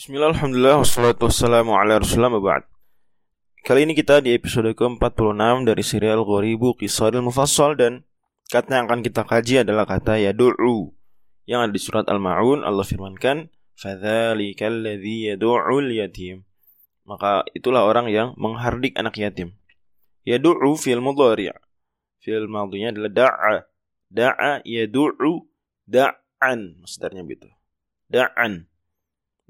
Bismillah, Alhamdulillah, wassalatu wassalamu ala Kali ini kita di episode ke-46 dari serial Ghoribu Qisaril Mufassal Dan kata yang akan kita kaji adalah kata yadu'u Yang ada di surat Al-Ma'un Allah firmankan Fadhalika alladhi yadu'ul yatim. Maka itulah orang yang menghardik anak yatim. Yadu'u fil mudhari' Fil madhinya adalah da'a. Da'a yadu'u da'an Masdarnya begitu. Da'an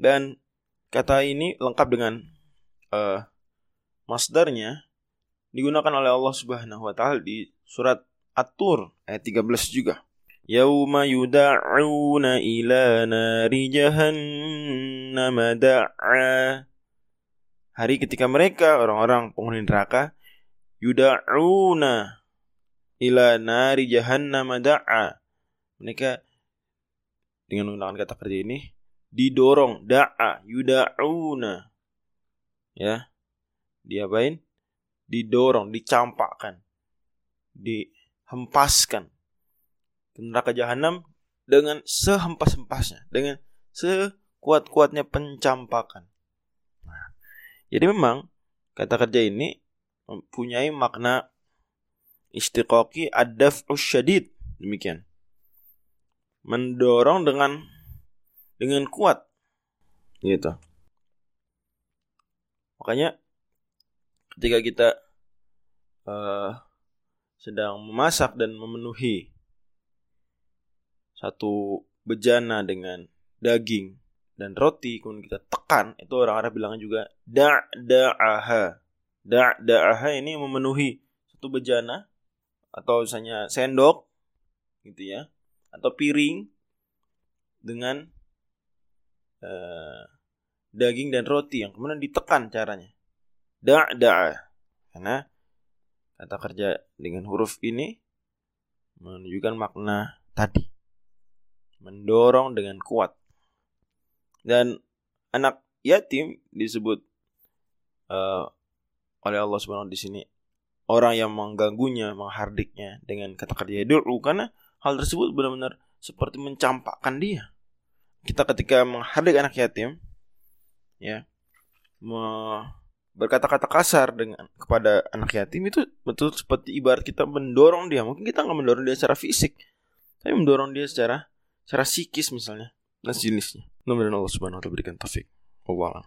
dan kata ini lengkap dengan uh, masdarnya digunakan oleh Allah Subhanahu wa taala di surat At-Tur ayat 13 juga. Yauma yud'auna ila nari jahannam da'a. Hari ketika mereka orang-orang penghuni neraka yud'auna ila nari jahannam da'a. Mereka dengan menggunakan kata kerja ini didorong da'a yudauna. Ya. Diapain? Didorong dicampakkan dihempaskan ke neraka jahanam dengan sehempas-hempasnya dengan sekuat-kuatnya pencampakan. Nah, jadi memang kata kerja ini mempunyai makna istiqoqi adaf syadid. Demikian. Mendorong dengan dengan kuat. Gitu. Makanya ketika kita uh, sedang memasak dan memenuhi satu bejana dengan daging dan roti kemudian kita tekan itu orang Arab bilangnya juga da da'aha da da'aha ini memenuhi satu bejana atau misalnya sendok gitu ya atau piring dengan uh, daging dan roti yang kemudian ditekan caranya. Da karena kata kerja dengan huruf ini menunjukkan makna tadi. Mendorong dengan kuat. Dan anak yatim disebut uh, oleh Allah Subhanahu di sini orang yang mengganggunya, menghardiknya dengan kata kerja dulu karena hal tersebut benar-benar seperti mencampakkan dia kita ketika menghardik anak yatim ya berkata-kata kasar dengan kepada anak yatim itu betul seperti ibarat kita mendorong dia. Mungkin kita nggak mendorong dia secara fisik tapi mendorong dia secara secara psikis misalnya. Dan sejenisnya mudah Allah Subhanahu wa taala berikan taufik. Allah